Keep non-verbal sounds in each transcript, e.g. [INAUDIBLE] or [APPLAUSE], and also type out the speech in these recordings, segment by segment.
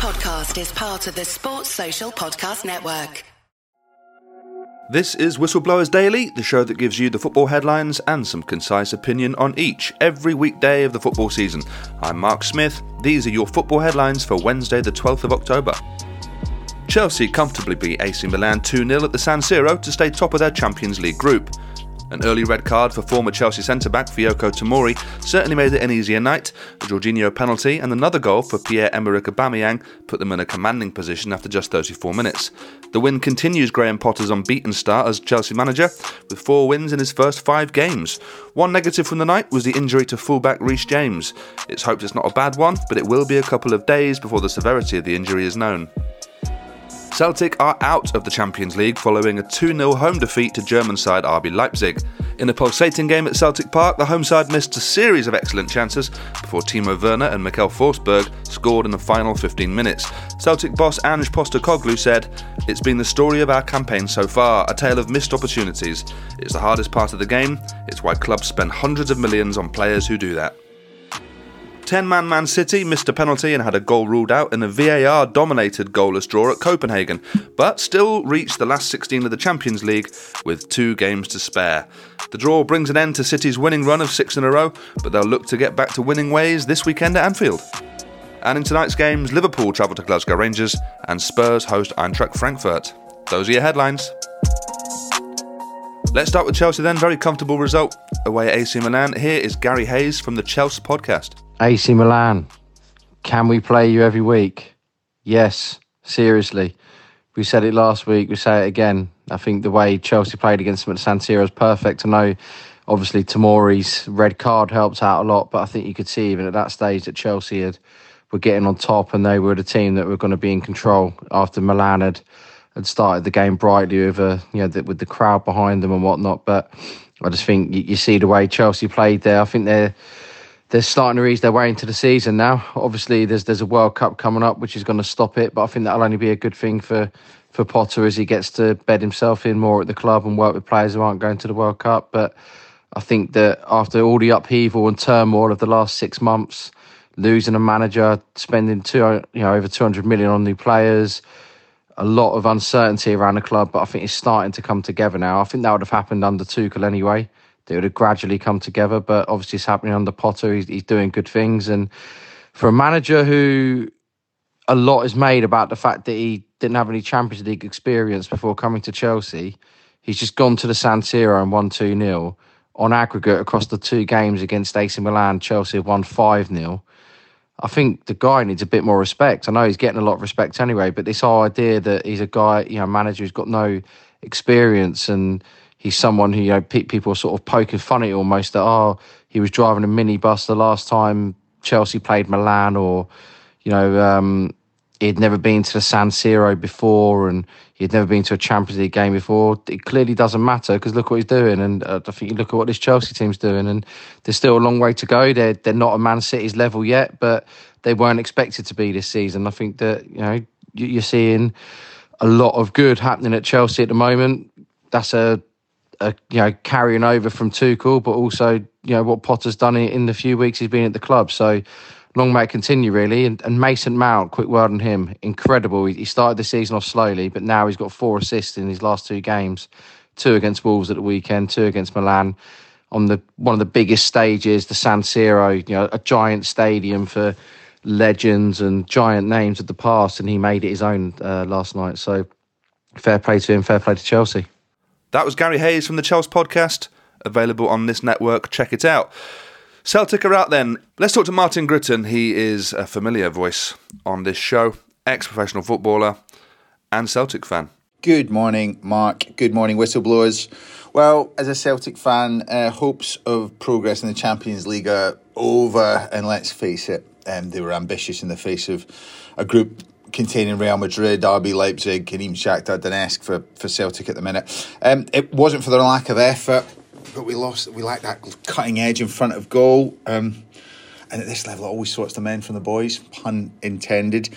podcast is part of the Sports Social Podcast Network. This is Whistleblowers Daily, the show that gives you the football headlines and some concise opinion on each, every weekday of the football season. I'm Mark Smith. These are your football headlines for Wednesday, the 12th of October. Chelsea comfortably beat AC Milan 2 0 at the San Siro to stay top of their Champions League group. An early red card for former Chelsea centre back Fikayo Tomori certainly made it an easier night. A Jorginho penalty and another goal for Pierre Emerick Aubameyang put them in a commanding position after just 34 minutes. The win continues Graham Potter's unbeaten start as Chelsea manager, with four wins in his first five games. One negative from the night was the injury to fullback Reece James. It's hoped it's not a bad one, but it will be a couple of days before the severity of the injury is known. Celtic are out of the Champions League following a 2 0 home defeat to German side RB Leipzig. In a pulsating game at Celtic Park, the home side missed a series of excellent chances before Timo Werner and Michael Forsberg scored in the final 15 minutes. Celtic boss Ange Postecoglou said, It's been the story of our campaign so far, a tale of missed opportunities. It's the hardest part of the game, it's why clubs spend hundreds of millions on players who do that. 10 man Man City missed a penalty and had a goal ruled out in a VAR dominated goalless draw at Copenhagen, but still reached the last 16 of the Champions League with two games to spare. The draw brings an end to City's winning run of six in a row, but they'll look to get back to winning ways this weekend at Anfield. And in tonight's games, Liverpool travel to Glasgow Rangers and Spurs host Eintracht Frankfurt. Those are your headlines. Let's start with Chelsea then. Very comfortable result away at AC Milan. Here is Gary Hayes from the Chelsea podcast. AC Milan, can we play you every week? Yes, seriously. We said it last week, we say it again. I think the way Chelsea played against them at San Siro is perfect. I know, obviously, Tomori's red card helped out a lot, but I think you could see even at that stage that Chelsea had, were getting on top and they were the team that were going to be in control after Milan had, had started the game brightly with, a, you know, the, with the crowd behind them and whatnot. But I just think you, you see the way Chelsea played there. I think they're they're starting to ease their way into the season now. Obviously, there's there's a World Cup coming up, which is going to stop it. But I think that'll only be a good thing for for Potter as he gets to bed himself in more at the club and work with players who aren't going to the World Cup. But I think that after all the upheaval and turmoil of the last six months, losing a manager, spending two you know over two hundred million on new players. A lot of uncertainty around the club, but I think it's starting to come together now. I think that would have happened under Tuchel anyway they would have gradually come together. But obviously, it's happening under Potter. He's, he's doing good things, and for a manager who a lot is made about the fact that he didn't have any Champions League experience before coming to Chelsea. He's just gone to the San Siro and won 2 0. On aggregate, across the two games against AC Milan, Chelsea have won 5 0. I think the guy needs a bit more respect. I know he's getting a lot of respect anyway, but this whole idea that he's a guy, you know, manager who's got no experience and he's someone who you know people are sort of poking fun at almost that oh he was driving a minibus the last time Chelsea played Milan or you know um, he'd never been to the San Siro before and he'd never been to a Champions League game before. It clearly doesn't matter because look what he's doing, and uh, I think you look at what this Chelsea team's doing, and there's still a long way to go. They're they're not a Man City's level yet, but they weren't expected to be this season. I think that you know you're seeing a lot of good happening at Chelsea at the moment. That's a a, you know carrying over from Tuchel, but also you know what Potter's done in the few weeks he's been at the club. So long may it continue, really. And, and Mason Mount, quick word on him, incredible. He, he, started the season off slowly, but now he's got four assists in his last two games: two against Wolves at the weekend, two against Milan on the one of the biggest stages, the San Siro. You know, a giant stadium for legends and giant names of the past, and he made it his own uh, last night. So fair play to him, fair play to Chelsea. That was Gary Hayes from the Chelsea podcast, available on this network. Check it out. Celtic are out then. Let's talk to Martin Gritton. He is a familiar voice on this show, ex professional footballer and Celtic fan. Good morning, Mark. Good morning, whistleblowers. Well, as a Celtic fan, uh, hopes of progress in the Champions League are over, and let's face it, um, they were ambitious in the face of a group containing Real Madrid, RB Leipzig, and even Shakhtar Donetsk for, for Celtic at the minute. Um, it wasn't for their lack of effort, but we lost. We lacked that cutting edge in front of goal. Um, and at this level, it always sorts the men from the boys, pun intended.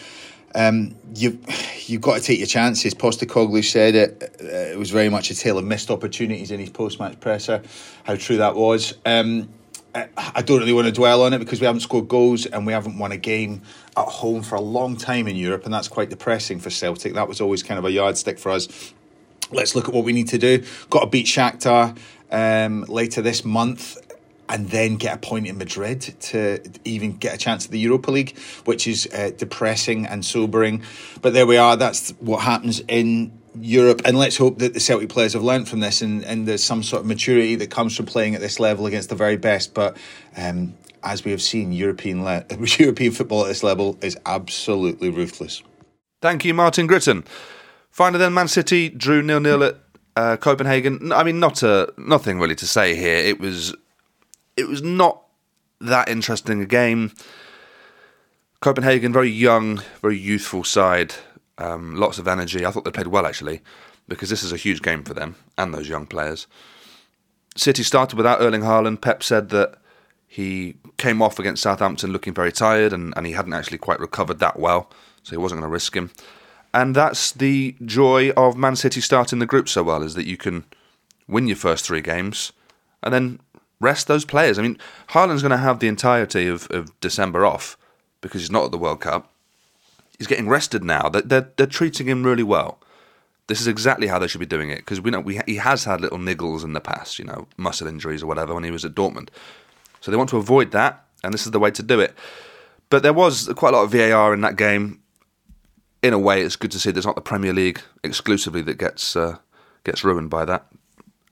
Um, you you've got to take your chances. Postecoglou said it. Uh, it was very much a tale of missed opportunities in his post match presser. How true that was. Um, I don't really want to dwell on it because we haven't scored goals and we haven't won a game at home for a long time in Europe, and that's quite depressing for Celtic. That was always kind of a yardstick for us. Let's look at what we need to do. Got to beat Shakhtar um, later this month and then get a point in Madrid to even get a chance at the Europa League, which is uh, depressing and sobering. But there we are. That's what happens in Europe, and let's hope that the Celtic players have learned from this, and, and there's some sort of maturity that comes from playing at this level against the very best. But um, as we have seen, European le- [LAUGHS] European football at this level is absolutely ruthless. Thank you, Martin Gritton. Finally, then, Man City drew nil nil at uh, Copenhagen. I mean, not a nothing really to say here. It was it was not that interesting a game. Copenhagen, very young, very youthful side, um, lots of energy. I thought they played well actually, because this is a huge game for them and those young players. City started without Erling Haaland. Pep said that he came off against Southampton looking very tired and, and he hadn't actually quite recovered that well, so he wasn't going to risk him. And that's the joy of Man City starting the group so well, is that you can win your first three games and then rest those players. I mean, Haaland's going to have the entirety of, of December off because he's not at the World Cup. He's getting rested now. They're, they're, they're treating him really well. This is exactly how they should be doing it because we know we, he has had little niggles in the past, you know, muscle injuries or whatever when he was at Dortmund. So they want to avoid that, and this is the way to do it. But there was quite a lot of VAR in that game. In a way, it's good to see there's not the Premier League exclusively that gets uh, gets ruined by that.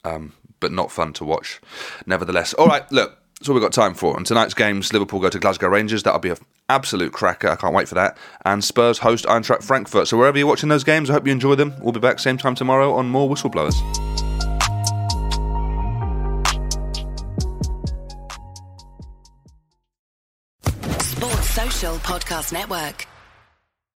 Um, but not fun to watch, nevertheless. All right, look, that's all we've got time for. And tonight's games, Liverpool go to Glasgow Rangers. That'll be an absolute cracker. I can't wait for that. And Spurs host Eintracht Frankfurt. So wherever you're watching those games, I hope you enjoy them. We'll be back same time tomorrow on more Whistleblowers. Sports Social Podcast Network.